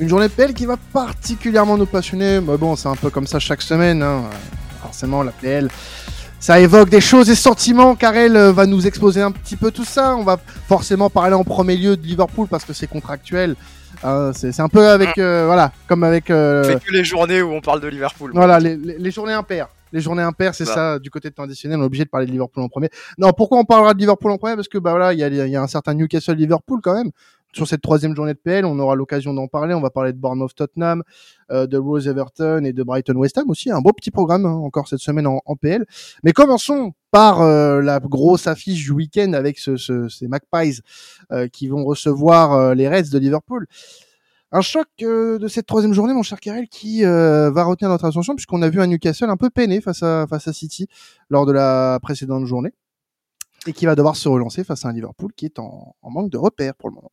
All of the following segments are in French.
Une journée PL qui va particulièrement nous passionner. Mais bon, c'est un peu comme ça chaque semaine. Hein. Forcément, la PL, ça évoque des choses et sentiments. Karel euh, va nous exposer un petit peu tout ça. On va forcément parler en premier lieu de Liverpool parce que c'est contractuel. Euh, c'est un peu avec, euh, voilà, comme avec. Euh... fait que les journées où on parle de Liverpool. Voilà, les, les, journées impaires. Les journées impaires, c'est ça. Du côté de traditionnel, on est obligé de parler de Liverpool en premier. Non, pourquoi on parlera de Liverpool en premier? Parce que bah voilà, il y a, y a un certain Newcastle Liverpool quand même sur cette troisième journée de PL. On aura l'occasion d'en parler. On va parler de Bournemouth Tottenham, euh, de Rose Everton et de Brighton West Ham aussi. Un beau petit programme hein, encore cette semaine en, PL. Mais commençons par euh, la grosse affiche du week-end avec ce, ce, ces Magpies euh, qui vont recevoir les Reds de Liverpool. Un choc de cette troisième journée, mon cher Karel, qui va retenir notre attention puisqu'on a vu un Newcastle un peu peiné face à, face à City lors de la précédente journée et qui va devoir se relancer face à un Liverpool qui est en manque de repères pour le moment.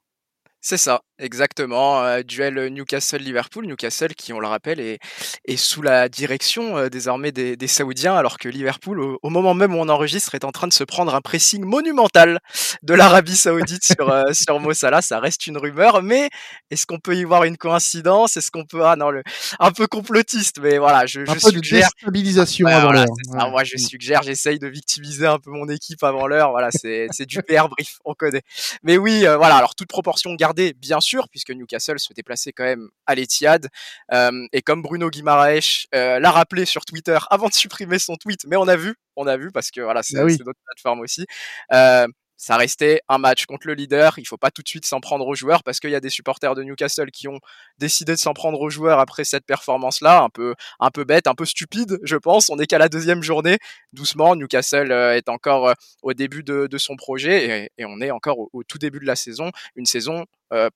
C'est ça, exactement. Euh, duel Newcastle-Liverpool. Newcastle, qui, on le rappelle, est, est sous la direction euh, désormais des, des, Saoudiens, alors que Liverpool, au, moment même où on enregistre, est en train de se prendre un pressing monumental de l'Arabie Saoudite sur, euh, sur Mo Salah. Ça reste une rumeur, mais est-ce qu'on peut y voir une coïncidence? Est-ce qu'on peut... Ah non, le... un peu complotiste, mais voilà, je, un je peu suggère... De déstabilisation avant voilà, l'heure. Moi, je suggère, j'essaye de victimiser un peu mon équipe avant l'heure. Voilà, c'est du PR brief, on connaît. Mais oui, euh, voilà, alors toute proportion gardée bien sûr, puisque Newcastle se déplaçait quand même à l'Etihad. Euh, et comme Bruno Guimaraes euh, l'a rappelé sur Twitter avant de supprimer son tweet, mais on a vu, on a vu parce que voilà, c'est Ah oui. notre plateforme aussi. Euh, ça restait un match contre le leader. Il faut pas tout de suite s'en prendre aux joueurs parce qu'il y a des supporters de Newcastle qui ont décidé de s'en prendre aux joueurs après cette performance-là, un peu, un peu bête, un peu stupide, je pense. On n'est qu'à la deuxième journée, doucement. Newcastle est encore au début de, de son projet et, et, on est encore au, au, tout début de la saison, une saison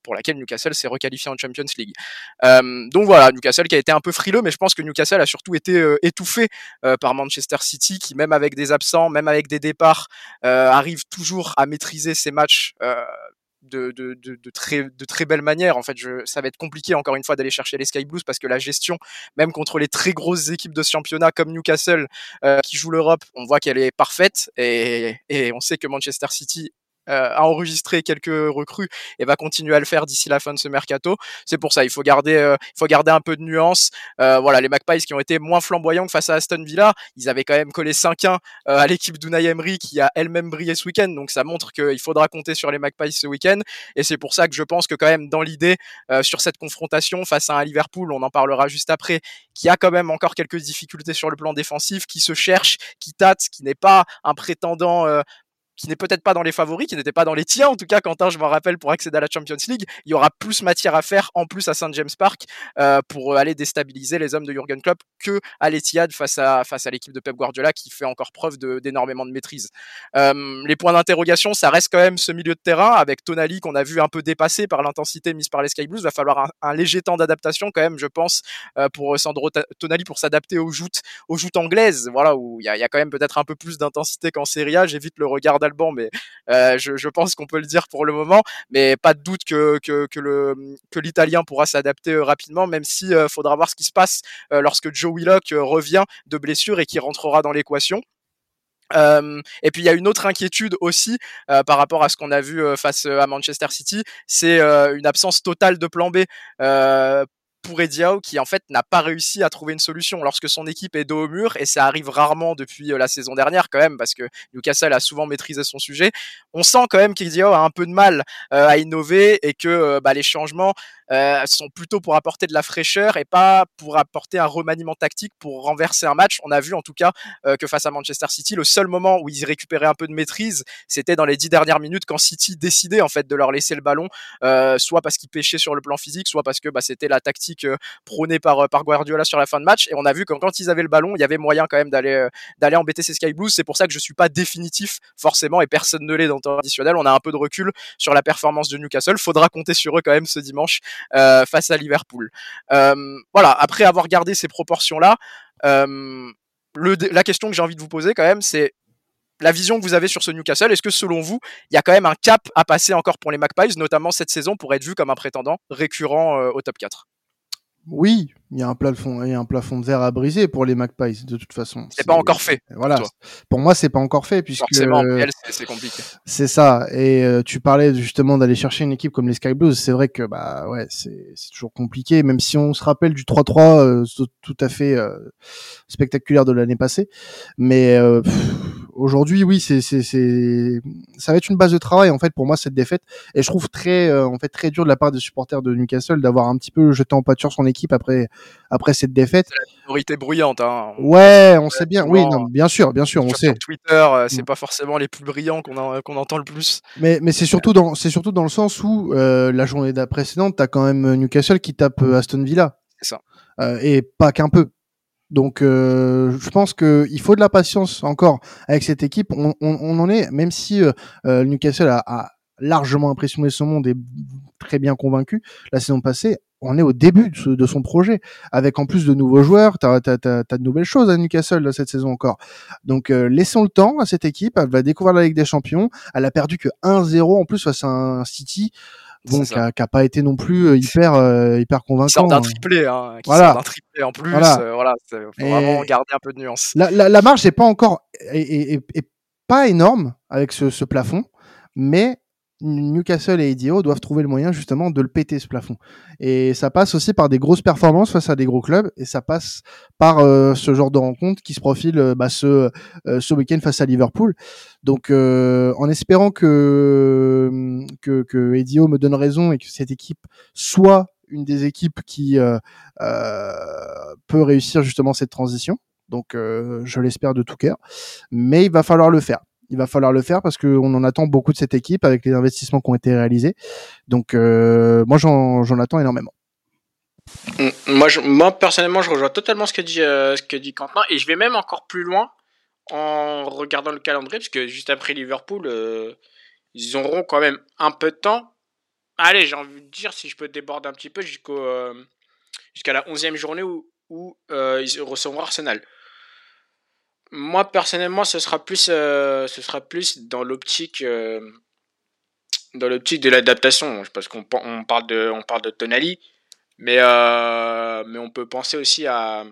pour laquelle Newcastle s'est requalifié en Champions League. Euh, donc voilà, Newcastle qui a été un peu frileux, mais je pense que Newcastle a surtout été euh, étouffé par Manchester City, qui même avec des absents, même avec des départs, arrive toujours à maîtriser ses matchs. De, de, de, de, très, de très belle manière. En fait, je, ça va être compliqué encore une fois d'aller chercher les Sky Blues parce que la gestion, même contre les très grosses équipes de championnat comme Newcastle euh, qui joue l'Europe, on voit qu'elle est parfaite et, et on sait que Manchester City euh, a enregistré quelques recrues et va continuer à le faire d'ici la fin de ce mercato. C'est pour ça, il faut garder, euh, un peu de nuance. Euh, voilà, les Magpies qui ont été moins flamboyants que face à Aston Villa, ils avaient quand même collé 5-1 à l'équipe d'Unai Emery qui a elle-même brillé ce week-end. Donc ça montre qu'il faudra compter sur les Magpies ce week-end. Et c'est pour ça que je pense que quand même dans l'idée sur cette confrontation face à un Liverpool, on en parlera juste après, qui a quand même encore quelques difficultés sur le plan défensif, qui se cherche, qui tâte, qui n'est pas un prétendant qui n'est peut-être pas dans les favoris, qui n'était pas dans les tiens, en tout cas, Quentin, je m'en rappelle, pour accéder à la Champions League, il y aura plus matière à faire en plus à St. James Park euh, pour aller déstabiliser les hommes de Jurgen Klopp que à l'Etihad face à, face à l'équipe de Pep Guardiola qui fait encore preuve d'énormément de, maîtrise. Euh, les points d'interrogation, ça reste quand même ce milieu de terrain avec Tonali qu'on a vu un peu dépassé par l'intensité mise par les Sky Blues. Va falloir un, léger temps d'adaptation quand même, je pense, euh, pour Sandro Tonali pour s'adapter aux joutes, aux joutes anglaises, voilà, où il y a, y a, quand même peut-être un peu plus d'intensité qu'en Serie A. J'évite le regard mais euh, je, pense qu'on peut le dire pour le moment. Mais pas de doute que, l'Italien pourra s'adapter euh, rapidement, même si euh, faudra voir ce qui se passe euh, lorsque Joe Willock revient de blessure et qui rentrera dans l'équation. Et puis il y a une autre inquiétude aussi par rapport à ce qu'on a vu face à Manchester City, c'est une absence totale de plan B pour Ediao qui en fait n'a pas réussi à trouver une solution lorsque son équipe est dos au mur et ça arrive rarement depuis la saison dernière quand même parce que Newcastle a souvent maîtrisé son sujet. On sent quand même qu'Ediao a un peu de mal euh, à innover et que euh, bah, les changements euh, sont plutôt pour apporter de la fraîcheur et pas pour apporter un remaniement tactique pour renverser un match. On a vu en tout cas que face à Manchester City, le seul moment où ils récupéraient un peu de maîtrise, c'était dans les dix dernières minutes quand City décidait en fait de leur laisser le ballon, soit parce qu'ils pêchaient sur le plan physique, soit parce que bah, c'était la tactique tactique prônée par, par Guardiola sur la fin de match. Et on a vu que quand ils avaient le ballon, il y avait moyen quand même d'aller d'aller embêter ces Sky Blues. C'est pour ça que je suis pas définitif forcément et personne ne l'est dans le temps additionnel. On a un peu de recul sur la performance de Newcastle. Faudra compter sur eux quand même ce dimanche euh, face à Liverpool. Euh, voilà. Après avoir gardé ces proportions là. Euh, la question que j'ai envie de vous poser quand même, c'est la vision que vous avez sur ce Newcastle, est-ce que selon vous, il y a quand même un cap à passer encore pour les Magpies, notamment cette saison, pour être vu comme un prétendant récurrent au top 4 Oui, il y a un plafond, il y a un plafond de verre à briser pour les Magpies de toute façon. C'est pas encore fait. Voilà. Pour moi, c'est pas encore fait puisque forcément, c'est compliqué. C'est ça. Et euh, tu parlais justement d'aller chercher une équipe comme les Sky Blues. C'est vrai que bah ouais, c'est toujours compliqué. Même si on se rappelle du 3-3 euh, tout à fait euh, spectaculaire de l'année passée, mais aujourd'hui, oui, c'est c'est ça va être une base de travail en fait pour moi cette défaite. Et je trouve très en fait très dur de la part des supporters de Newcastle d'avoir un petit peu jeté en pâture son équipe après après cette défaite. C'est la minorité bruyante. Hein. Ouais, on sait bien. Oui, non, bien sûr, bien sûr, on sait. Sur Twitter, euh, c'est mm. pas forcément les plus brillants qu'on qu'on entend le plus. Mais mais c'est surtout dans c'est surtout dans le sens où euh, la journée précédente, t'as quand même Newcastle qui tape euh, Aston Villa. C'est ça. et pas qu'un peu. Donc, je pense qu'il faut de la patience encore avec cette équipe. On, en est, même si Newcastle a, a, largement impressionné son monde et très bien convaincu la saison passée on est au début de, son projet, avec en plus de nouveaux joueurs, tu as, de nouvelles choses à Newcastle cette saison encore. Donc euh, laissons le temps à cette équipe, elle va découvrir la Ligue des Champions, elle a perdu que 1-0 en plus face à un City. Bon, qui a, pas été non plus euh, hyper euh, hyper convaincant. d'un triplé, hein, qui voilà. d'un triplé en plus. Voilà, voilà faut vraiment garder un peu de nuance. La, la, la marge n'est pas encore est, pas énorme avec ce, ce plafond, mais Newcastle et Edio doivent trouver le moyen justement de le péter ce plafond. Et ça passe aussi par des grosses performances face à des gros clubs et ça passe par euh, ce genre de rencontre qui se profile euh, bah, ce, euh, ce week-end face à Liverpool. Donc en espérant que, que, que Edio me donne raison et que cette équipe soit une des équipes qui peut réussir justement cette transition. Donc je l'espère de tout cœur. Mais il va falloir le faire il va falloir le faire parce qu'on en attend beaucoup de cette équipe avec les investissements qui ont été réalisés. Donc euh, moi j'en attends énormément. Moi, moi personnellement je rejoins totalement ce que dit euh, dit Quentin et je vais même encore plus loin en regardant le calendrier parce que juste après Liverpool euh, ils auront quand même un peu de temps. Allez j'ai envie de dire si je peux déborder un petit peu jusqu'au jusqu'à la 11e journée où, où ils recevront Arsenal. Moi personnellement, ce sera plus, euh, ce sera plus dans l'optique, euh, dans l'optique de l'adaptation, parce qu'on on parle de, on parle de Tonali, mais euh, mais on peut penser aussi à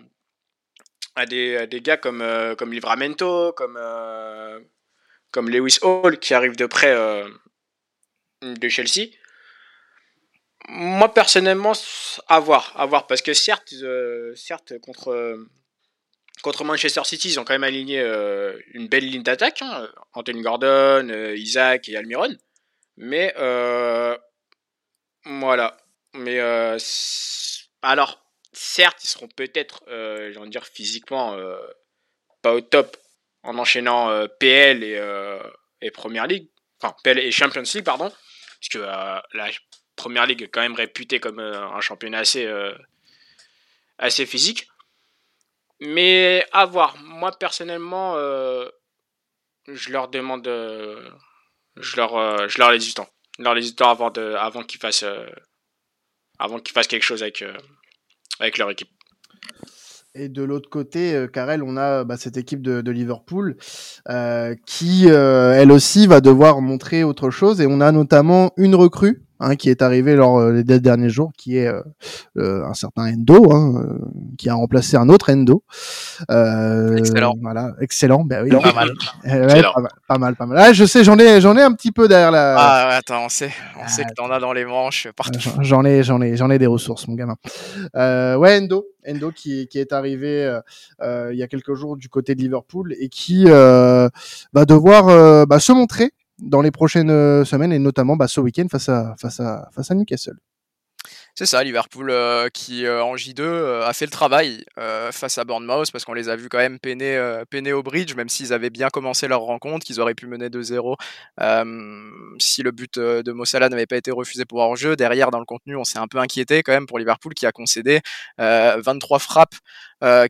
à des, des gars comme comme Livramento, comme comme Lewis Hall qui arrive de près de Chelsea. Moi personnellement, à voir, à voir, parce que certes, certes contre Contre Manchester City, ils ont quand même aligné euh, une belle ligne d'attaque. Hein. Anthony Gordon, euh, Isaac et Almiron. Mais euh, voilà. Mais alors, certes, ils seront peut-être, j'ai envie de dire, physiquement pas au top en enchaînant PL et, et League. Enfin, PL et Champions League, pardon. Parce que la Première League est quand même réputée comme un championnat assez, assez physique. Mais à voir. Moi, personnellement, euh, je leur demande. Euh, je, leur, euh, je leur temps. Leur laisse du temps avant, de, avant qu'ils fassent, avant qu'ils fassent quelque chose avec, avec leur équipe. Et de l'autre côté, Karel, on a bah, cette équipe de, de Liverpool qui, elle aussi, va devoir montrer autre chose. Et on a notamment une recrue Hein, qui est arrivé lors des euh, derniers jours, qui est euh, euh, un certain Endo, hein, qui a remplacé un autre Endo. excellent. Voilà, excellent. Ben oui. Pas mal. pas mal. pas mal, Ah, je sais, j'en ai, j'en ai un petit peu derrière la. Ah, attends, on sait, on sait que t'en as dans les manches partout. J'en ai, j'en ai, j'en ai des ressources, mon gamin. ouais, Endo, Endo qui, qui est arrivé il y a quelques jours du côté de Liverpool et qui va devoir bah, se montrer dans les prochaines euh, semaines et notamment bah, ce week-end face à, face, à, face à Newcastle. C'est ça, Liverpool euh, qui euh, en J2 a fait le travail face à Bournemouth parce qu'on les a vus quand même peiner, peiner au bridge, même s'ils avaient bien commencé leur rencontre, qu'ils auraient pu mener 2-0 si le but de Mossala n'avait pas été refusé pour hors-jeu. Derrière, dans le contenu, on s'est un peu inquiété quand même pour Liverpool qui a concédé 23 frappes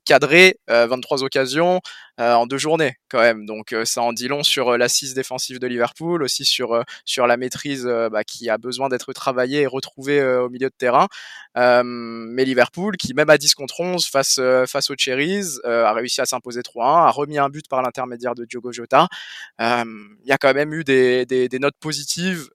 cadrées, 23 occasions, en deux journées quand même. Donc ça en dit long sur l'assise défensive de Liverpool, aussi sur sur la maîtrise bah, qui a besoin d'être travaillée et retrouvée au milieu de terrain. mais Liverpool, qui même à 10 contre 11 face face aux Cherries, a réussi à s'imposer 3-1, a remis un but par l'intermédiaire de Diogo Jota. Il y a quand même eu des, des, des notes positives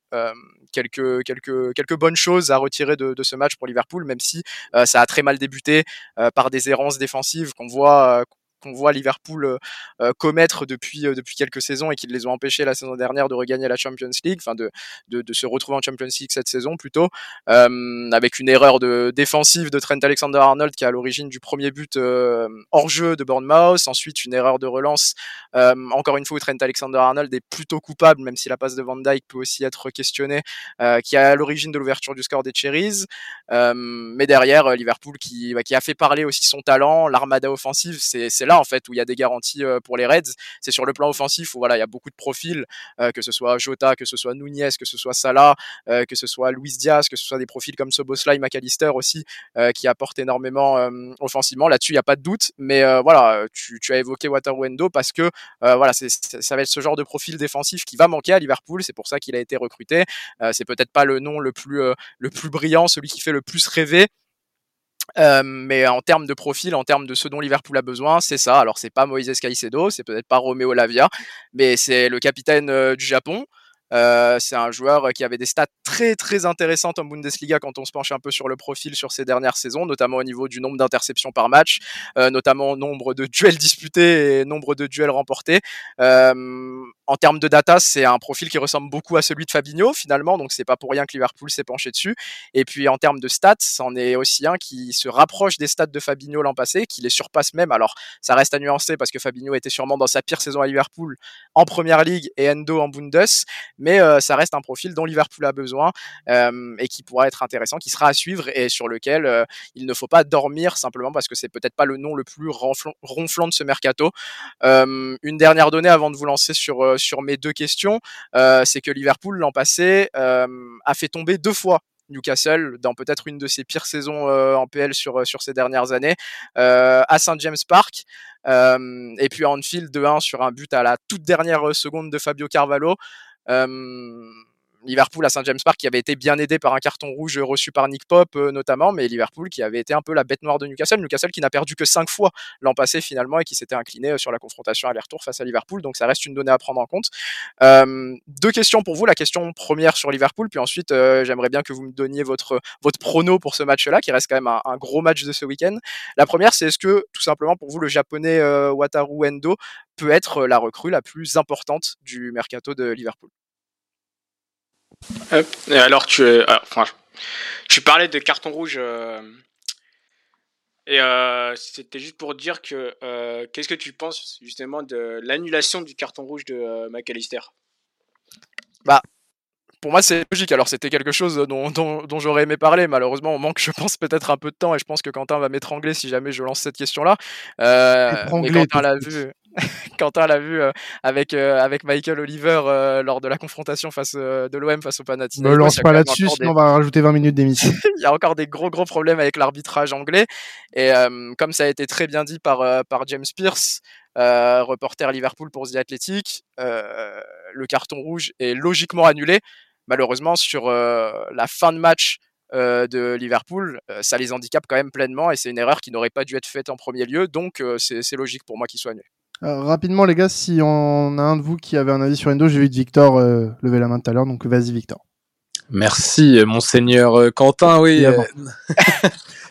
quelques, quelques, quelques bonnes choses à retirer de, ce match pour Liverpool, même si euh, ça a très mal débuté euh, par des errances défensives qu'on voit euh, qu'on voit Liverpool euh, euh, commettre depuis euh, depuis quelques saisons et qui les ont empêchés la saison dernière de regagner la Champions League, enfin de, de, se retrouver en Champions League cette saison plutôt, avec une erreur de défensive de Trent Alexander-Arnold qui est à l'origine du premier but hors jeu de Bournemouth, ensuite une erreur de relance, encore une fois où Trent Alexander-Arnold est plutôt coupable, même si la passe de Van Dyke peut aussi être questionnée, qui est à l'origine de l'ouverture du score des Cherries, mais derrière Liverpool qui, bah, qui a fait parler aussi son talent, l'armada offensive, c'est là en fait où il y a des garanties euh, pour les Reds. C'est sur le plan offensif où voilà il y a beaucoup de profils, euh, que ce soit Jota, que ce soit Nunez, que ce soit Salah, euh, que ce soit Luis Diaz, que ce soit des profils comme Soboslai, McAllister aussi qui apportent énormément offensivement. Là-dessus il n'y a pas de doute, mais voilà tu, as évoqué Wataruendo parce que voilà ça va être ce genre de profil défensif qui va manquer à Liverpool. C'est pour ça qu'il a été recruté. c'est peut-être pas le nom le plus le plus brillant, celui qui fait le plus rêver. Mais en termes de profil, en termes de ce dont Liverpool a besoin, c'est ça. Alors c'est pas Moïse Caicedo, c'est peut-être pas Romeo Lavia, mais c'est le capitaine du Japon. C'est un joueur qui avait des stats très très intéressantes en Bundesliga quand on se penche un peu sur le profil sur ces dernières saisons, notamment au niveau du nombre d'interceptions par match, notamment nombre de duels disputés et nombre de duels remportés. En termes de data, c'est un profil qui ressemble beaucoup à celui de Fabinho finalement, donc c'est pas pour rien que Liverpool s'est penché dessus. Et puis en termes de stats, c'en est aussi un qui se rapproche des stats de Fabinho l'an passé, qui les surpasse même. Alors ça reste à nuancer parce que Fabinho était sûrement dans sa pire saison à Liverpool en Première Ligue et Endo en Bundes, mais euh, ça reste un profil dont Liverpool a besoin euh, et qui pourra être intéressant, qui sera à suivre et sur lequel euh, il ne faut pas dormir simplement parce que c'est peut-être pas le nom le plus ronflant de ce mercato. une dernière donnée avant de vous lancer sur sur mes deux questions, c'est que Liverpool l'an passé a fait tomber deux fois Newcastle dans peut-être une de ses pires saisons en PL sur, sur ces dernières années à St James Park. et puis à Anfield 2-1 sur un but à la toute dernière seconde de Fabio Carvalho. Liverpool à Saint James Park qui avait été bien aidé par un carton rouge reçu par Nick Pop euh, notamment, mais Liverpool qui avait été un peu la bête noire de Newcastle. Newcastle qui n'a perdu que 5 fois l'an passé finalement et qui s'était incliné euh, sur la confrontation aller-retour face à Liverpool. Donc ça reste une donnée à prendre en compte. deux questions pour vous. La question première sur Liverpool, puis ensuite euh, j'aimerais bien que vous me donniez votre votre prono pour ce match-là, qui reste quand même un, gros match de ce week-end. La première, c'est est-ce que tout simplement pour vous le japonais Wataru Endo peut être la recrue la plus importante du mercato de Liverpool? Et alors, tu, euh, enfin, tu parlais de carton rouge. Euh, et euh, c'était juste pour dire que qu'est-ce que tu penses justement de l'annulation du carton rouge de McAllister? Bah, pour moi, c'est logique. Alors, c'était quelque chose dont, dont, j'aurais aimé parler. Malheureusement, on manque, je pense, peut-être un peu de temps et je pense que Quentin va m'étrangler si jamais je lance cette question-là. Euh, mais Quentin l'a vu. Quentin l'a vu euh, avec, euh, avec Michael Oliver euh, lors de la confrontation face de l'OM face au Panathinaikos. Ne lance pas là-dessus, sinon on va rajouter 20 minutes d'émission. il y a encore des gros gros problèmes avec l'arbitrage anglais et comme ça a été très bien dit par, par James Pierce, reporter Liverpool pour The Athletic, le carton rouge est logiquement annulé. Malheureusement, sur la fin de match de Liverpool, ça les handicape quand même pleinement et c'est une erreur qui n'aurait pas dû être faite en premier lieu, donc c'est logique pour moi qu'il soit annulé. Euh, rapidement, les gars, si on a un de vous qui avait un avis sur Endo, j'ai vu Victor euh, lever la main tout à l'heure, donc vas-y, Victor. Merci, monseigneur euh, Quentin, oui.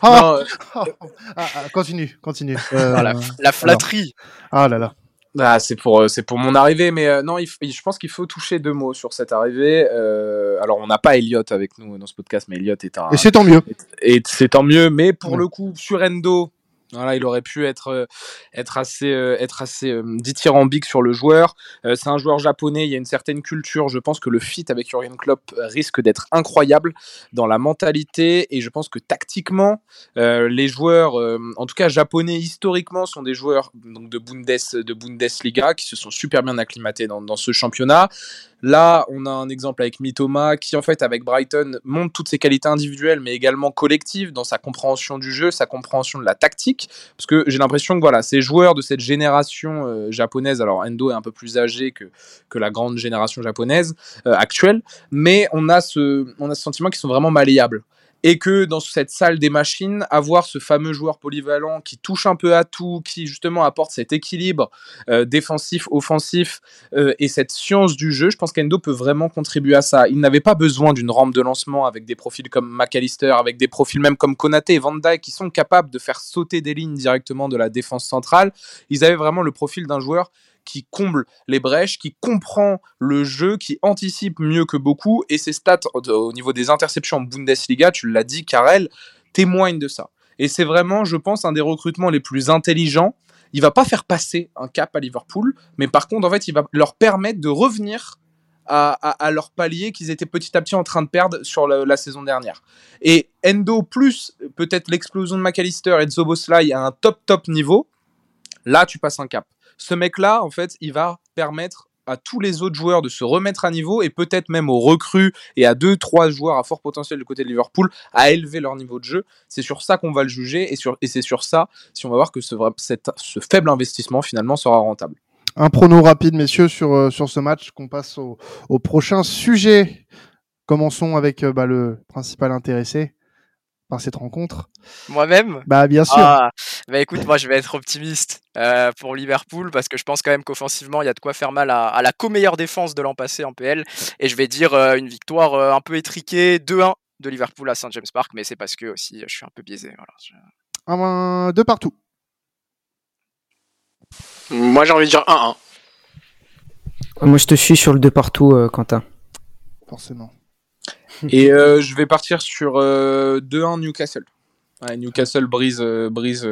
Ah, ah, ah, continue, continue. la, flatterie. Ah là là. Ah, c'est pour c'est pour mon arrivée, mais non, je pense qu'il faut toucher deux mots sur cette arrivée. alors, on n'a pas Elliot avec nous dans ce podcast, mais Elliot est un. Et c'est tant mieux. Et, c'est tant mieux, mais pour le coup, sur Endo, il aurait pu être, euh, assez, euh, être euh, dithyrambique sur le joueur. c'est un joueur japonais, il y a une certaine culture. Je pense que le fit avec Jurgen Klopp risque d'être incroyable dans la mentalité et je pense que tactiquement, les joueurs, en tout cas japonais historiquement, sont des joueurs de, Bundes, de Bundesliga qui se sont super bien acclimatés dans ce championnat. Là, on a un exemple avec Mitoma qui, en fait, avec Brighton, montre toutes ses qualités individuelles, mais également collectives dans sa compréhension du jeu, sa compréhension de la tactique. Parce que j'ai l'impression que voilà, ces joueurs de cette génération euh, japonaise, alors Endo est un peu plus âgé que, que la grande génération japonaise euh, actuelle, mais on a, ce, on a ce sentiment qu'ils sont vraiment malléables et que dans cette salle des machines, avoir ce fameux joueur polyvalent qui touche un peu à tout, qui justement apporte cet équilibre euh, défensif, offensif euh, et cette science du jeu, je pense qu'Endo peut vraiment contribuer à ça. Il n'avait pas besoin d'une rampe de lancement avec des profils comme McAllister, avec des profils même comme Konate et Van Dijk qui sont capables de faire sauter des lignes directement de la défense centrale. Ils avaient vraiment le profil d'un joueur qui comble les brèches, qui comprend le jeu, qui anticipe mieux que beaucoup. Et ses stats au niveau des interceptions en Bundesliga, tu l'as dit, Karel, témoignent de ça. Et c'est vraiment, je pense, un des recrutements les plus intelligents. Il va pas faire passer un cap à Liverpool, mais par contre, en fait, il va leur permettre de revenir à, leur palier qu'ils étaient petit à petit en train de perdre sur la, saison dernière. Et Endo plus peut-être l'explosion de McAllister et de Zoboslai à un top top niveau, là tu passes un cap ce mec-là, en fait, il va permettre à tous les autres joueurs de se remettre à niveau et peut-être même aux recrues et à deux, trois joueurs à fort potentiel du côté de Liverpool à élever leur niveau de jeu. C'est sur ça qu'on va le juger et, c'est sur ça si on va voir que ce, faible investissement finalement sera rentable. Un prono rapide, messieurs, sur, euh, ce match, qu'on passe au, prochain sujet. Commençons avec euh, bah, le principal intéressé par cette rencontre. Moi-même Bah bien sûr. Ah, bah écoute, moi je vais être optimiste euh, pour Liverpool parce que je pense quand même qu'offensivement il y a de quoi faire mal à, la co-meilleure défense de l'an passé en PL et je vais dire euh, une victoire euh, un peu étriquée 2-1 de Liverpool à St James Park mais c'est parce que aussi je suis un peu biaisé. Un, deux partout. Moi j'ai envie de dire 1-1. Moi je te suis sur le deux partout Quentin. Forcément. Et euh, je vais partir sur 2-1 euh, Newcastle. Newcastle brise, euh, brise,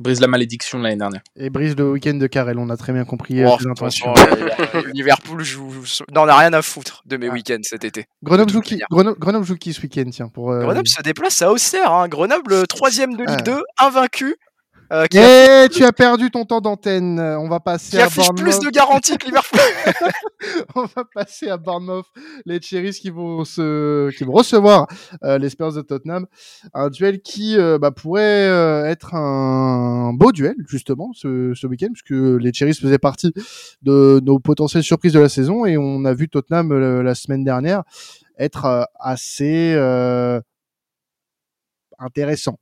brise la malédiction de l'année dernière. Et brise le week-end de Carrel, on a très bien compris oh, Liverpool n'en a rien à foutre de mes ah. week-ends cet été. Grenoble joue qui, Grenoble, joue qui ce week-end tiens, pour, Grenoble se déplace à Auxerre. Hein. Grenoble, troisième de Ligue 2, ah. invaincu. Euh, Et tu as perdu ton temps d'antenne. On va passer à Bournemouth. plus de garantie que Liverpool. on va passer à Bournemouth. Les Cherries qui vont se, qui vont recevoir euh, les Spurs de Tottenham. Un duel qui euh, bah, pourrait euh, être un beau duel justement ce, ce week-end puisque les Cherries faisaient partie de nos potentielles surprises de la saison et on a vu Tottenham la semaine dernière être assez intéressant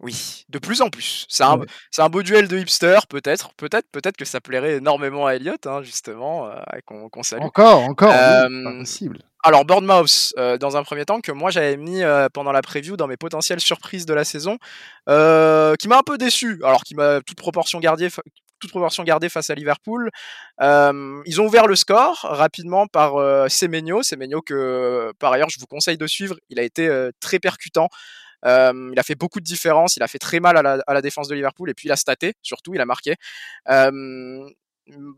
oui, de plus en plus. C'est un, un, beau duel de hipster, peut-être. Peut-être peut-être que ça plairait énormément à Elliot, hein, justement, euh, qu'on salue. Encore, encore, euh, possible. Alors, Bournemouth, euh, dans un premier temps, que moi j'avais mis pendant la preview dans mes potentielles surprises de la saison, qui m'a un peu déçu, alors qui m'a toute proportion gardée, toute proportion gardée face à Liverpool. ils ont ouvert le score rapidement par Semenyo. Semenyo que, par ailleurs, je vous conseille de suivre. Il a été très percutant. Euh, il a fait beaucoup de différences, il a fait très mal à la, à la, défense de Liverpool et puis il a staté, surtout, il a marqué. Euh,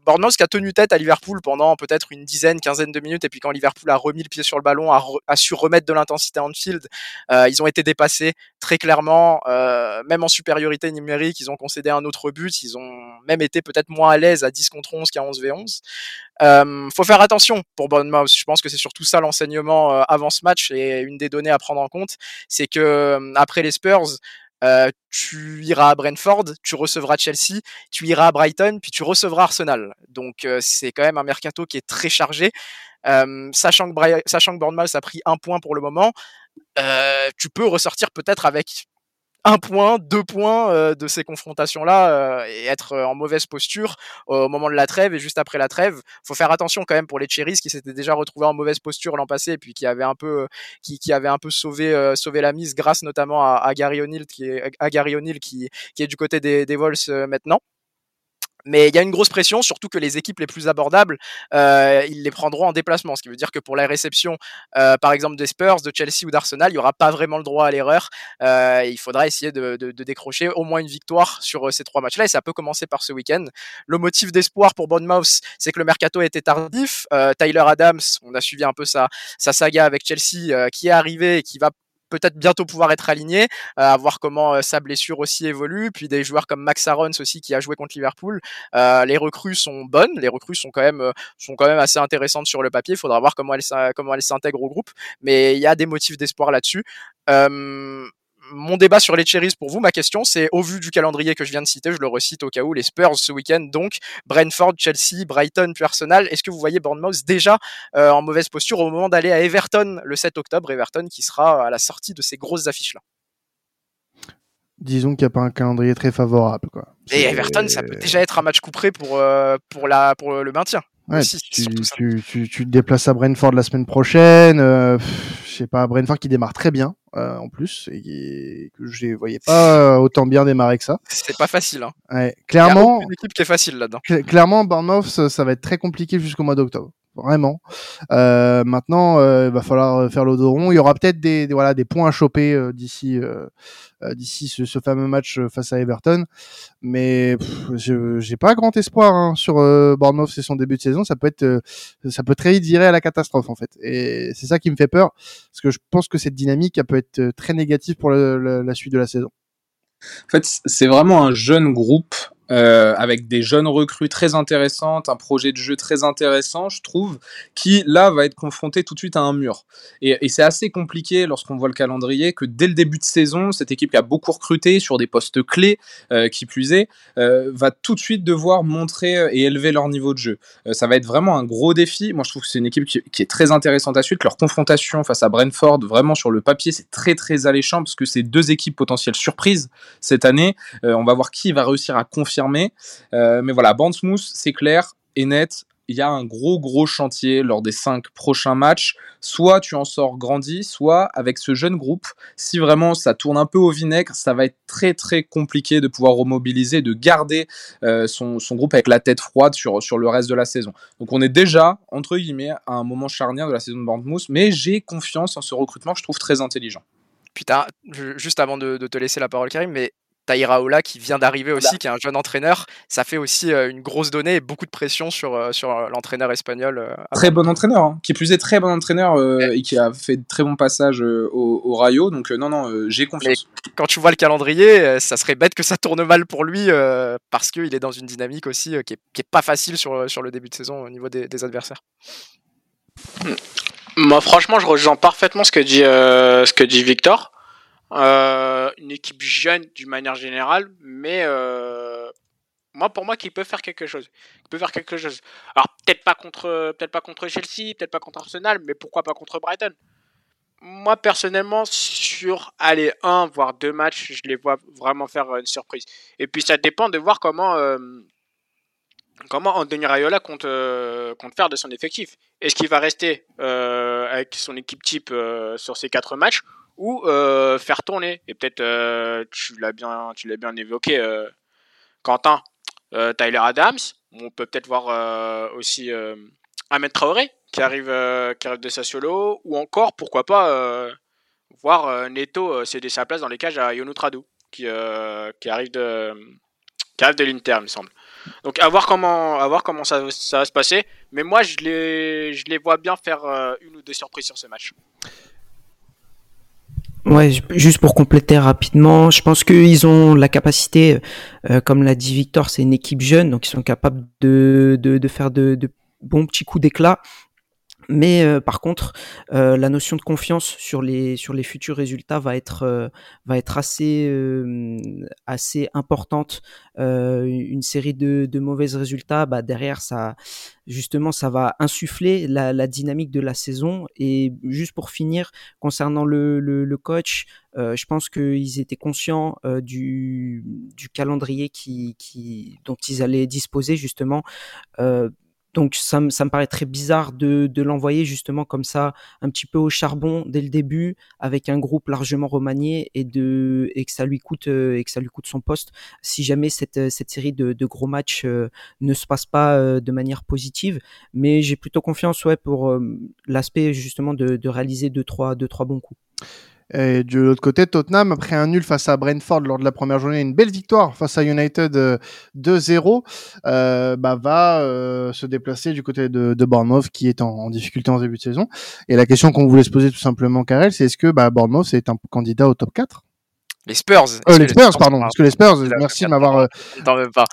Bournemouth qui a tenu tête à Liverpool pendant peut-être une dizaine, quinzaine de minutes, et puis quand Liverpool a remis le pied sur le ballon, a, su remettre de l'intensité en field, euh, ils ont été dépassés très clairement, euh, même en supériorité numérique, ils ont concédé un autre but, ils ont même été peut-être moins à l'aise à 10 contre 11 qu'à 11 v 11. Euh, faut faire attention pour Bournemouth. Je pense que c'est surtout ça l'enseignement euh, avant ce match et une des données à prendre en compte, c'est que après les Spurs, euh, tu iras à Brentford, tu recevras Chelsea, tu iras à Brighton, puis tu recevras Arsenal. Donc euh, c'est quand même un mercato qui est très chargé. Euh, sachant, que sachant que Bournemouth a pris un point pour le moment, tu peux ressortir peut-être avec un point, deux points euh, de ces confrontations-là euh, et être euh, en mauvaise posture au moment de la trêve et juste après la trêve. Faut faire attention quand même pour les Cherries qui s'étaient déjà retrouvés en mauvaise posture l'an passé et puis qui avaient un peu, qui, qui avaient un peu sauvé, sauvé la mise grâce notamment à, à Gary O'Neill qui est, à qui, qui est du côté des, des Vols maintenant. Mais il y a une grosse pression, surtout que les équipes les plus abordables, euh, ils les prendront en déplacement. Ce qui veut dire que pour la réception, euh, par exemple, des Spurs, de Chelsea ou d'Arsenal, il n'y aura pas vraiment le droit à l'erreur. Euh, il faudra essayer de, de, de, décrocher au moins une victoire sur euh, ces trois matchs-là. Et ça peut commencer par ce week-end. Le motif d'espoir pour Bournemouth, c'est que le mercato était tardif. Euh, Tyler Adams, on a suivi un peu sa, sa saga avec Chelsea, euh, qui est arrivé et qui va peut-être bientôt pouvoir être aligné, à voir comment sa blessure aussi évolue. Puis des joueurs comme Max Arons aussi qui a joué contre Liverpool. les recrues sont bonnes, les recrues sont quand même sont quand même assez intéressantes sur le papier. Il faudra voir comment elles comment elles s'intègrent au groupe, mais il y a des motifs d'espoir là-dessus. Euh, mon débat sur les cherries pour vous, ma question, c'est au vu du calendrier que je viens de citer, je le recite au cas où, les Spurs ce week-end, donc Brentford, Chelsea, Brighton, puis Arsenal. Est-ce que vous voyez Bournemouth déjà euh, en mauvaise posture au moment d'aller à Everton le 7 octobre, Everton qui sera à la sortie de ces grosses affiches-là? Disons qu'il n'y a pas un calendrier très favorable. Quoi. Et Everton, ça peut déjà être un match couperé pour, euh, pour, la, pour le maintien. Ouais, tu, tu, tu, tu, te déplaces à Brentford la semaine prochaine. Euh, je sais pas, Brentford qui démarre très bien euh, en plus et que je ne voyais pas autant bien démarrer que ça. C'est pas facile. Hein. Ouais, clairement, une équipe qui est facile là-dedans. clairement, Bournemouth, ça va être très compliqué jusqu'au mois d'octobre vraiment. Euh, maintenant, euh, il va falloir faire l'odoron. Il y aura peut-être des, voilà des points à choper euh, d'ici euh, euh, d'ici ce, ce, fameux match face à Everton, mais j'ai pas grand espoir hein, sur Bournemouth. C'est son début de saison, ça peut être ça peut très vite virer à la catastrophe en fait. Et c'est ça qui me fait peur parce que je pense que cette dynamique elle peut être très négative pour le, la suite de la saison. En fait, c'est vraiment un jeune groupe euh, avec des jeunes recrues très intéressantes, un projet de jeu très intéressant, je trouve, qui là va être confronté tout de suite à un mur. Et, c'est assez compliqué lorsqu'on voit le calendrier que dès le début de saison, cette équipe qui a beaucoup recruté sur des postes clés, euh, qui plus euh, va tout de suite devoir montrer et élever leur niveau de jeu. Ça va être vraiment un gros défi. Moi, je trouve que c'est une équipe qui, qui, est très intéressante à suivre. Leur confrontation face à Brentford, vraiment sur le papier, c'est très très alléchant parce que c'est deux équipes potentielles surprises cette année. On va voir qui va réussir à euh, mais voilà, Bournemouth, c'est clair et net. Il y a un gros gros chantier lors des cinq prochains matchs. Soit tu en sors grandi, soit avec ce jeune groupe, si vraiment ça tourne un peu au vinaigre, ça va être très très compliqué de pouvoir remobiliser, de garder euh, son, son, groupe avec la tête froide sur, sur le reste de la saison. Donc on est déjà, entre guillemets, à un moment charnière de la saison de Bournemouth, mais j'ai confiance en ce recrutement je trouve très intelligent. Putain, juste avant de, te laisser la parole, Karim, mais Taïra Ola qui vient d'arriver aussi, qui est un jeune entraîneur, ça fait aussi euh, une grosse donnée et beaucoup de pression sur, euh, sur euh, l'entraîneur espagnol. Très bon entraîneur, hein. qui plus est très bon entraîneur et qui a fait de très bons passages au, au, Rayo. Donc non, non, j'ai confiance. quand tu vois le calendrier, ça serait bête que ça tourne mal pour lui parce qu'il est dans une dynamique aussi qui, est, qui est pas facile sur, sur le début de saison au niveau des, des adversaires. Moi, franchement, je rejoins parfaitement ce que dit, ce que dit Victor. Euh, une équipe jeune d'une manière générale, mais euh, moi pour moi qui peut faire quelque chose, qui peut faire quelque chose. Alors peut-être pas contre, peut-être pas contre Chelsea, peut-être pas contre Arsenal, mais pourquoi pas contre Brighton? Moi personnellement sur aller un voire deux matchs, je les vois vraiment faire une surprise. Et puis ça dépend de voir comment euh, comment Anthony Raiola compte, euh, compte faire de son effectif. Est-ce qu'il va rester euh, avec son équipe type euh, sur ces quatre matchs ou euh, faire tourner. Et peut-être, euh, tu l'as bien, tu l'as bien évoqué, euh, Quentin, Tyler Adams. On peut peut-être voir aussi Ahmed Traoré qui arrive, qui arrive de Sassuolo, ou encore, pourquoi pas, voir Neto céder sa place dans les cages à Yonou Tradou, qui, qui arrive de, qui arrive de l'Inter, il me semble. Donc à voir comment, à voir comment ça, ça va se passer. Mais moi, je les, je les vois bien faire une ou deux surprises sur ce match. Ouais, juste pour compléter rapidement, je pense qu'ils ont la capacité, euh, comme l'a dit Victor, c'est une équipe jeune, donc ils sont capables de, de, de faire de, de, bons petits coups d'éclat. Mais euh, par contre, euh, la notion de confiance sur les sur les futurs résultats va être euh, va être assez euh, assez importante. une série de, de mauvais résultats, bah, derrière ça justement ça va insuffler la, la, dynamique de la saison. Et juste pour finir, concernant le, le, le coach, je pense qu'ils étaient conscients du du calendrier qui qui dont ils allaient disposer justement. Donc ça, me, ça me paraît très bizarre de, de l'envoyer justement comme ça, un petit peu au charbon dès le début, avec un groupe largement remanié et de et que ça lui coûte euh, et que ça lui coûte son poste. Si jamais cette, euh, cette série de, de gros matchs euh, ne se passe pas de manière positive, mais j'ai plutôt confiance ouais pour l'aspect justement de, de réaliser deux trois deux trois bons coups. Et de l'autre côté, Tottenham, après un nul face à Brentford lors de la première journée, une belle victoire face à United 2-0, euh, bah, va euh, se déplacer du côté de, de Bournemouth qui est en, difficulté en début de saison. Et la question qu'on voulait se poser tout simplement, Karel, c'est est-ce que bah, Bournemouth est un candidat au top 4 les Spurs. Euh, les, Spurs, pardon. Parce que les Spurs, merci de m'avoir,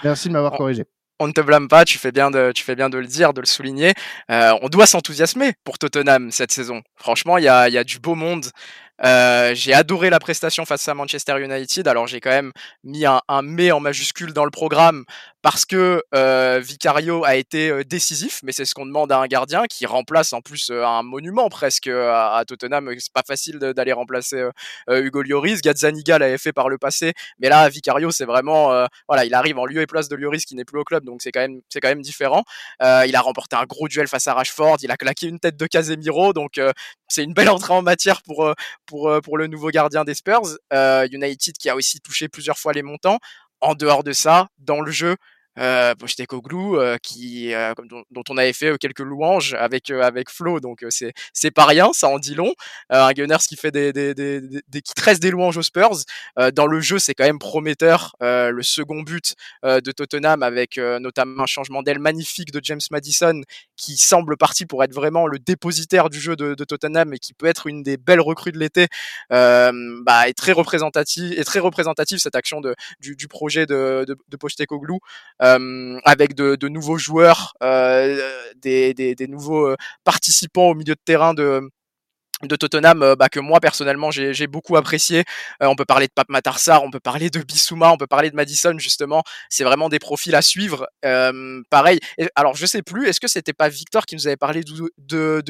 merci de m'avoir corrigé on ne te blâme pas, tu fais bien de, tu fais bien de le dire, de le souligner. Euh, on doit s'enthousiasmer pour Tottenham cette saison. Franchement, il y a, y a, du beau monde. Euh, j'ai adoré la prestation face à Manchester United. Alors j'ai quand même mis un, un mais en majuscule dans le programme parce que euh, Vicario a été euh, décisif, mais c'est ce qu'on demande à un gardien qui remplace en plus euh, un monument presque à, Tottenham. C'est pas facile d'aller remplacer Hugo Lloris. Gazzaniga l'avait fait par le passé, mais là Vicario c'est vraiment voilà, il arrive en lieu et place de Lloris qui n'est plus au club, donc c'est quand même c'est quand même différent. il a remporté un gros duel face à Rashford, il a claqué une tête de Casemiro, donc c'est une belle entrée en matière pour pour pour le nouveau gardien des Spurs. United qui a aussi touché plusieurs fois les montants. En dehors de ça, dans le jeu, euh, Pochettino euh, qui euh, dont, on avait fait euh, quelques louanges avec euh, avec Flo donc c'est c'est pas rien ça en dit long. Un Gunners qui fait des, des, des, des qui tresse des louanges aux Spurs. Dans le jeu c'est quand même prometteur le second but de Tottenham avec notamment un changement d'aile magnifique de James Madison qui semble parti pour être vraiment le dépositaire du jeu de, de Tottenham et qui peut être une des belles recrues de l'été. Bah est très représentative est très représentative cette action de du, du projet de de, de euh, avec de, nouveaux joueurs, euh, des, nouveaux euh, participants au milieu de terrain de Tottenham bah, que moi personnellement j'ai beaucoup apprécié. on peut parler de Pape Matarsar, on peut parler de Bissouma, on peut parler de Madison justement. C'est vraiment des profils à suivre. Euh, pareil. alors je sais plus, est-ce que c'était pas Victor qui nous avait parlé de, de,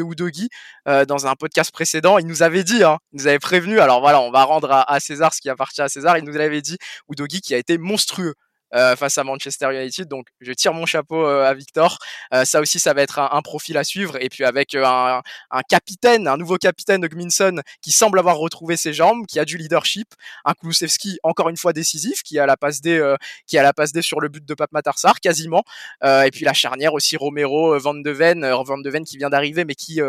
euh, dans un podcast précédent? Il nous avait dit, hein, il nous avait prévenu. Alors voilà, on va rendre à, à César ce qui appartient à César. Il nous avait dit Udogi qui a été monstrueux. Euh, face à Manchester United. Donc je tire mon chapeau euh, à Victor. Euh, ça aussi, ça va être un, profil à suivre. Et puis avec un, un, capitaine, un nouveau capitaine de Gminson qui semble avoir retrouvé ses jambes, qui a du leadership, un Kulusevski encore une fois décisif, qui a la passe D, qui a la passe D sur le but de Pape Matarsar quasiment. et puis la charnière aussi Romero, Van de Ven, Van de Ven qui vient d'arriver, mais qui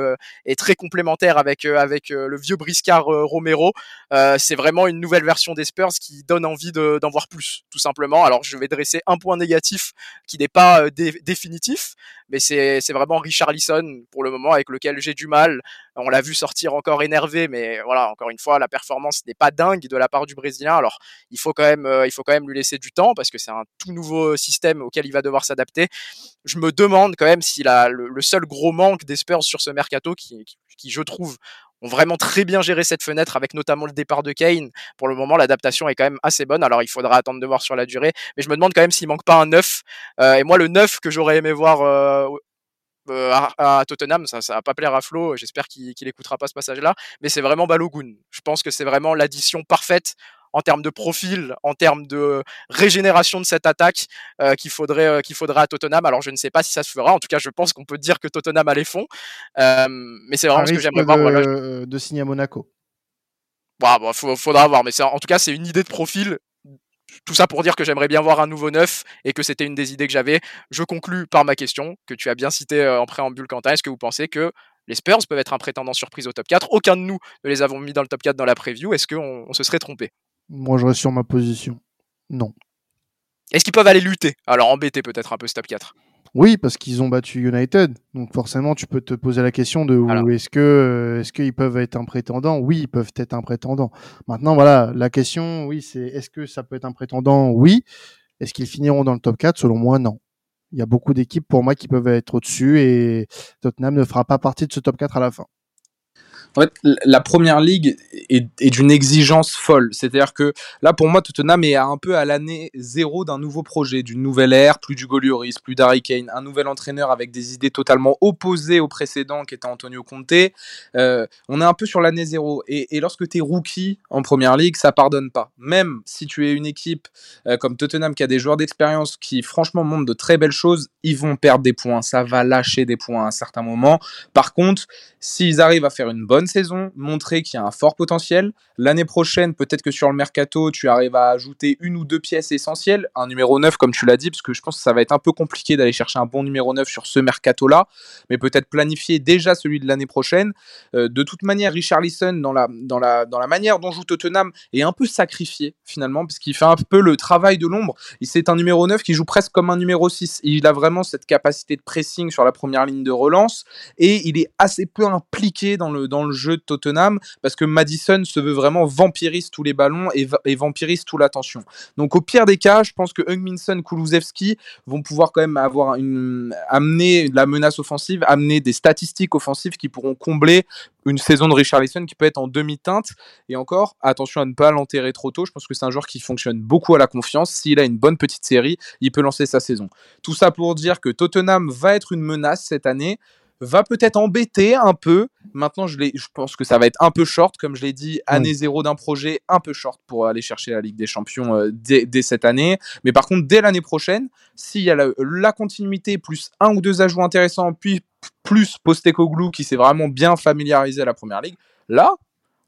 est très complémentaire avec avec le vieux briscard Romero. C'est vraiment une nouvelle version des Spurs qui donne envie d'en voir plus, tout simplement. Alors je vais dresser un point négatif qui n'est pas euh, définitif, mais c'est vraiment Richard Lisson pour le moment avec lequel j'ai du mal. On l'a vu sortir encore énervé, mais voilà, encore une fois, la performance n'est pas dingue de la part du Brésilien. Alors, il faut quand même, euh, il faut quand même lui laisser du temps parce que c'est un tout nouveau système auquel il va devoir s'adapter. Je me demande quand même s'il a le, le, seul gros manque des Spurs sur ce mercato qui, qui je trouve, ont vraiment très bien géré cette fenêtre avec notamment le départ de Kane. Pour le moment, l'adaptation est quand même assez bonne. Alors, il faudra attendre de voir sur la durée. Mais je me demande quand même s'il manque pas un neuf. Euh, et moi, le neuf que j'aurais aimé voir euh, euh à, Tottenham, ça, ça va pas plaire à Flo. J'espère qu'il qu écoutera pas ce passage-là. Mais c'est vraiment Balogun. Je pense que c'est vraiment l'addition parfaite en termes de profil, en termes de régénération de cette attaque euh, qu'il faudrait euh, qu'il faudrait à Tottenham. Alors je ne sais pas si ça se fera. En tout cas, je pense qu'on peut dire que Tottenham a les fonds. Euh, mais c'est vraiment ce que j'aimerais voir. Voilà. De signer à Monaco. Bon, bon faudra voir. Mais en tout cas, c'est une idée de profil. Tout ça pour dire que j'aimerais bien voir un nouveau neuf et que c'était une des idées que j'avais. Je conclus par ma question que tu as bien citée en préambule, Quentin. Est-ce que vous pensez que les Spurs peuvent être un prétendant surprise au top 4 Aucun de nous ne les avons mis dans le top 4 dans la preview. Est-ce qu'on on se serait trompé? Moi, je reste sur ma position. Non. Est-ce qu'ils peuvent aller lutter? Alors embêter peut-être un peu ce top 4 oui, parce qu'ils ont battu United. Donc forcément, tu peux te poser la question de où est-ce que euh, est-ce qu'ils peuvent être un prétendant? Oui, ils peuvent être un prétendant. Maintenant, voilà, la question, oui, c'est est-ce que ça peut être un prétendant? Oui. Est-ce qu'ils finiront dans le top 4 Selon moi, non. Il y a beaucoup d'équipes pour moi qui peuvent être au-dessus et Tottenham ne fera pas partie de ce top 4 à la fin. En fait, la première ligue est, d'une exigence folle. C'est-à-dire que là, pour moi, Tottenham est un peu à l'année zéro d'un nouveau projet, d'une nouvelle ère, plus du Golioris, plus d'Harry Kane, un nouvel entraîneur avec des idées totalement opposées au précédent qui était Antonio Conte. Euh, on est un peu sur l'année zéro. Et, et lorsque tu es rookie en première ligue, ça pardonne pas. Même si tu es une équipe euh, comme Tottenham qui a des joueurs d'expérience qui, franchement, montrent de très belles choses, ils vont perdre des points. Ça va lâcher des points à un certain moment. Par contre, s'ils arrivent à faire une bonne bonne saison, montrer qu'il y a un fort potentiel. L'année prochaine, peut-être que sur le mercato, tu arrives à ajouter une ou deux pièces essentielles, un numéro 9 comme tu l'as dit, parce que je pense que ça va être un peu compliqué d'aller chercher un bon numéro 9 sur ce mercato-là, mais peut-être planifier déjà celui de l'année prochaine. Euh, de toute manière, Richarlison, dans la, dans, la, dans la manière dont joue Tottenham, est un peu sacrifié finalement, parce qu'il fait un peu le travail de l'ombre. C'est un numéro 9 qui joue presque comme un numéro 6. Il a vraiment cette capacité de pressing sur la première ligne de relance, et il est assez peu impliqué dans le, dans le jeu de Tottenham, parce que Madison se veut vraiment vampirise tous les ballons et, et vampirise toute l'attention. Donc au pire des cas, je pense que Hungminson, Kulusevski vont pouvoir quand même avoir une, amener de la menace offensive, amener des statistiques offensives qui pourront combler une saison de Richarlison qui peut être en demi-teinte. Et encore, attention à ne pas l'enterrer trop tôt. Je pense que c'est un joueur qui fonctionne beaucoup à la confiance. S'il a une bonne petite série, il peut lancer sa saison. Tout ça pour dire que Tottenham va être une menace cette année va peut-être embêter un peu. Maintenant, je, je, pense que ça va être un peu short, comme je l'ai dit, année zéro d'un projet, un peu short pour aller chercher la Ligue des Champions euh, dès, dès, cette année. Mais par contre, dès l'année prochaine, s'il y a la, la, continuité, plus un ou deux ajouts intéressants, puis plus Postecoglou qui s'est vraiment bien familiarisé à la Première Ligue, là,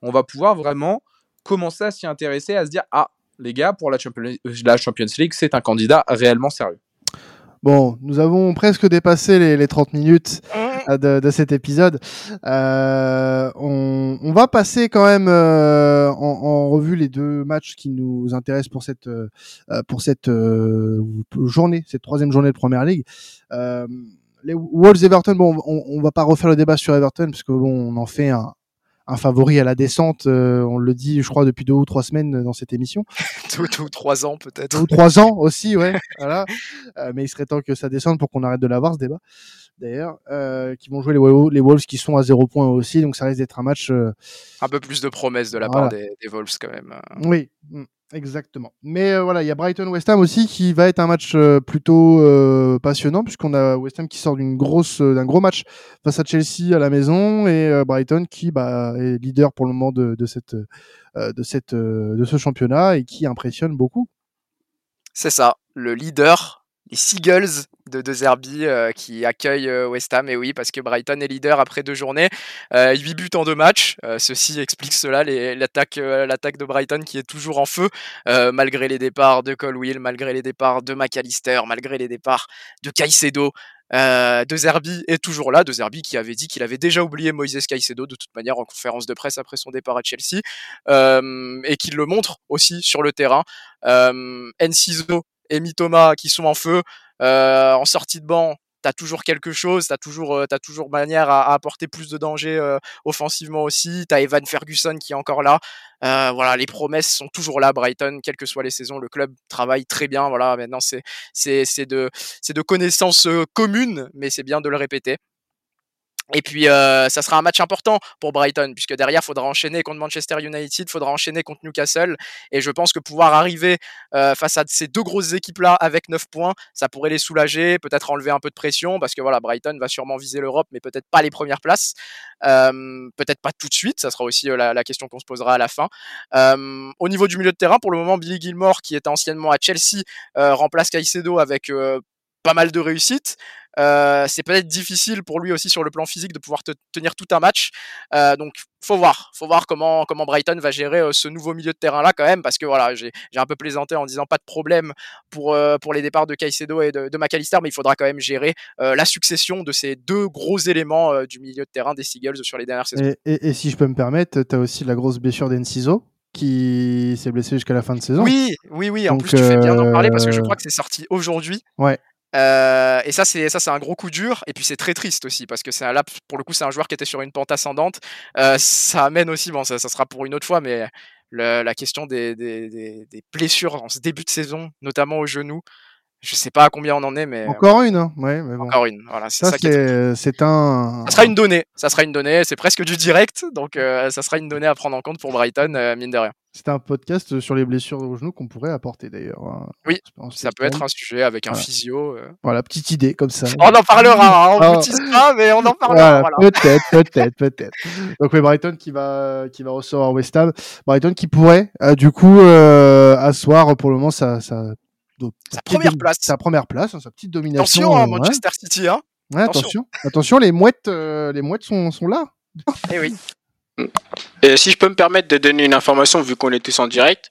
on va pouvoir vraiment commencer à s'y intéresser, à se dire, ah, les gars, pour la Champions, la Champions League, c'est un candidat réellement sérieux. Bon, nous avons presque dépassé les, les 30 minutes de, de cet épisode. Euh, on, on, va passer quand même euh, en, en, revue les deux matchs qui nous intéressent pour cette euh, pour cette euh, journée, cette troisième journée de Première Ligue. Euh, les Wolves Everton, bon, on, on va pas refaire le débat sur Everton parce que bon, on en fait un, un favori à la descente. Euh, on le dit, je crois, depuis deux ou trois semaines dans cette émission. deux, deux ou trois ans peut-être. Deux ou trois ans aussi, ouais. voilà. Euh, mais il serait temps que ça descende pour qu'on arrête de l'avoir ce débat. D'ailleurs, euh, qui vont jouer les, les Wolves qui sont à zéro point aussi, donc ça risque d'être un match. Euh, un peu plus de promesses de la voilà. part des, des, Wolves quand même. Oui. Exactement. Mais euh, voilà, il y a Brighton-West Ham aussi qui va être un match euh, plutôt euh, passionnant puisqu'on a West Ham qui sort d'une grosse, d'un gros match face à Chelsea à la maison et Brighton qui bah, est leader pour le moment de, de cette, de cette, de ce championnat et qui impressionne beaucoup. C'est ça, le leader les Seagulls de, de Zerbi euh, qui accueillent euh, West Ham. Et oui, parce que Brighton est leader après deux journées. Euh, 8 buts en deux matchs. Euh, ceci explique cela, l'attaque euh, l'attaque de Brighton qui est toujours en feu, malgré les départs de Colwill, malgré les départs de McAllister, malgré les départs de Caicedo. De Zerbi est toujours là, de Zerbi qui avait dit qu'il avait déjà oublié Moïse Caicedo de toute manière en conférence de presse après son départ à Chelsea et qu'il le montre aussi sur le terrain. Euh, Enciso et Mitoma qui sont en feu. Euh, en sortie de banc, t'as toujours quelque chose, t'as toujours, euh, as toujours manière à, à, apporter plus de danger euh, offensivement aussi. T'as Evan Ferguson qui est encore là. Euh, voilà, les promesses sont toujours là. Brighton, quelles que soient les saisons, le club travaille très bien. Voilà, maintenant c'est c'est c'est de c'est de connaissances euh, communes, mais c'est bien de le répéter. Et puis, euh, ça sera un match important pour Brighton, puisque derrière, il faudra enchaîner contre Manchester United, il faudra enchaîner contre Newcastle. Et je pense que pouvoir arriver euh, face à ces deux grosses équipes-là avec 9 points, ça pourrait les soulager, peut-être enlever un peu de pression, parce que voilà, Brighton va sûrement viser l'Europe, mais peut-être pas les premières places. Euh, peut-être pas tout de suite, ça sera aussi la, la question qu'on se posera à la fin. au niveau du milieu de terrain, pour le moment, Billy Gilmore, qui était anciennement à Chelsea, remplace Caicedo avec pas mal de réussite. Euh, c'est peut-être difficile pour lui aussi sur le plan physique de pouvoir te tenir tout un match. Euh, donc faut voir, faut voir comment comment Brighton va gérer euh, ce nouveau milieu de terrain là quand même parce que voilà j'ai un peu plaisanté en disant pas de problème pour pour les départs de Caicedo et de, de McAllister mais il faudra quand même gérer la succession de ces deux gros éléments du milieu de terrain des Seagulls sur les dernières saisons. Et, et, et si je peux me permettre, tu as aussi la grosse blessure d'Enciso qui s'est blessé jusqu'à la fin de saison. Oui, oui, oui. En Donc, plus, tu fais bien d'en parler parce que je crois que c'est sorti aujourd'hui. Ouais. Euh, et ça c'est ça c'est un gros coup dur. Et puis c'est très triste aussi parce que c'est là pour le coup c'est un joueur qui était sur une pente ascendante. Euh, ça amène aussi bon ça, ça sera pour une autre fois mais le, la question des, des, des, des, blessures en ce début de saison notamment au genou je sais pas à combien on en est, mais encore une, hein ouais, mais bon. encore une. Voilà, c'est ça, ça c'est un. Ça sera une donnée. Ça sera une donnée. C'est presque du direct, donc euh, ça sera une donnée à prendre en compte pour Brighton, euh, mine de rien. C'est un podcast sur les blessures au genou qu'on pourrait apporter d'ailleurs. Hein. Oui, ça peut être un sujet avec un voilà. physio. Euh... Voilà, petite idée comme ça. On en parlera. Hein, on ne ah. pas, mais on en parlera. Voilà, voilà. Peut-être, peut-être, peut-être. Donc oui, Brighton qui va qui va recevoir West Ham. Brighton qui pourrait euh, du coup asseoir pour le moment ça ça sa première place. Sa première place, sa petite domination. Attention, hein, Manchester ouais. City, hein. Ouais, attention. attention. Attention, les mouettes, euh, les mouettes sont, sont là. Eh oui. Et si je peux me permettre de donner une information, vu qu'on est tous en direct,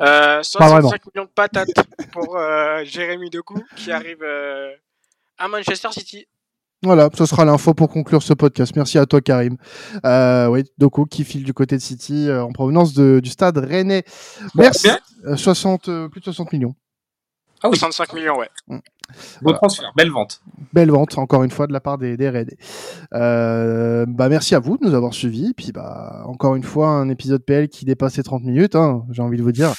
euh, 65 millions de patates pour euh, Jérémy Doku qui arrive euh, à Manchester City. Voilà, ce sera l'info pour conclure ce podcast. Merci à toi, Karim. Euh, oui, Doku qui file du côté de City euh, en provenance de, du stade Rennais. Merci. 60, euh, plus de 60 millions. Ah oui. 65 millions, ouais. Beau voilà. transfert, belle vente. Belle vente, encore une fois, de la part des, des. Euh, bah, merci à vous de nous avoir suivis. Puis, bah, encore une fois, un épisode PL qui dépassait 30 minutes, hein, j'ai envie de vous dire.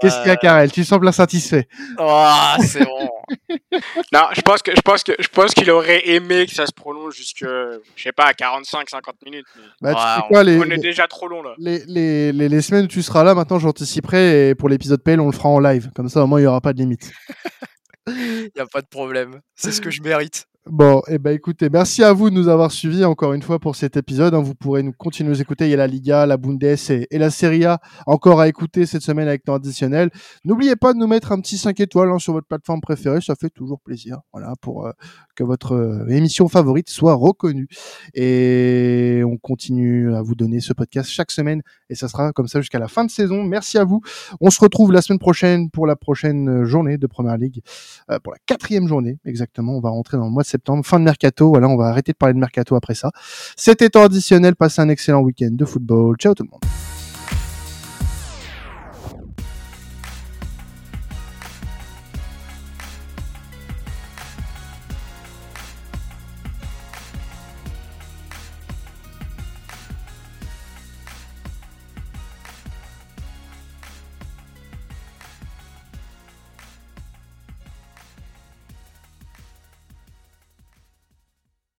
Qu'est-ce qu'il y a, Karel? Tu sembles insatisfait. Oh, c'est bon. non, je pense que je pense que je pense qu'il aurait aimé que ça se prolonge jusque je sais pas 45 50 minutes. Mais... Bah, tu sais quoi, les, on est déjà trop long là. Les, les, les, les, semaines où tu seras là, maintenant j'anticiperai et pour l'épisode PL, on le fera en live. Comme ça, au moins, il n'y aura pas de limite. Il n'y a pas de problème. C'est ce que je mérite. Bon, eh ben écoutez, merci à vous de nous avoir suivis encore une fois pour cet épisode. Hein. Vous pourrez nous continuer nous écouter. Il y a la Liga, la Bundes et, la Serie A encore à écouter cette semaine avec temps additionnel. N'oubliez pas de nous mettre un petit 5 étoiles hein, sur votre plateforme préférée. Ça fait toujours plaisir. Voilà, pour euh, que votre euh, émission favorite soit reconnue. Et on continue à vous donner ce podcast chaque semaine. Et ça sera comme ça jusqu'à la fin de saison. Merci à vous. On se retrouve la semaine prochaine pour la prochaine journée de Première Ligue. Euh, pour la quatrième journée, exactement. On va rentrer dans le mois de septembre, fin de mercato. Voilà, on va arrêter de parler de mercato après ça. C'était additionnel. Passez un excellent week-end de football. Ciao tout le monde.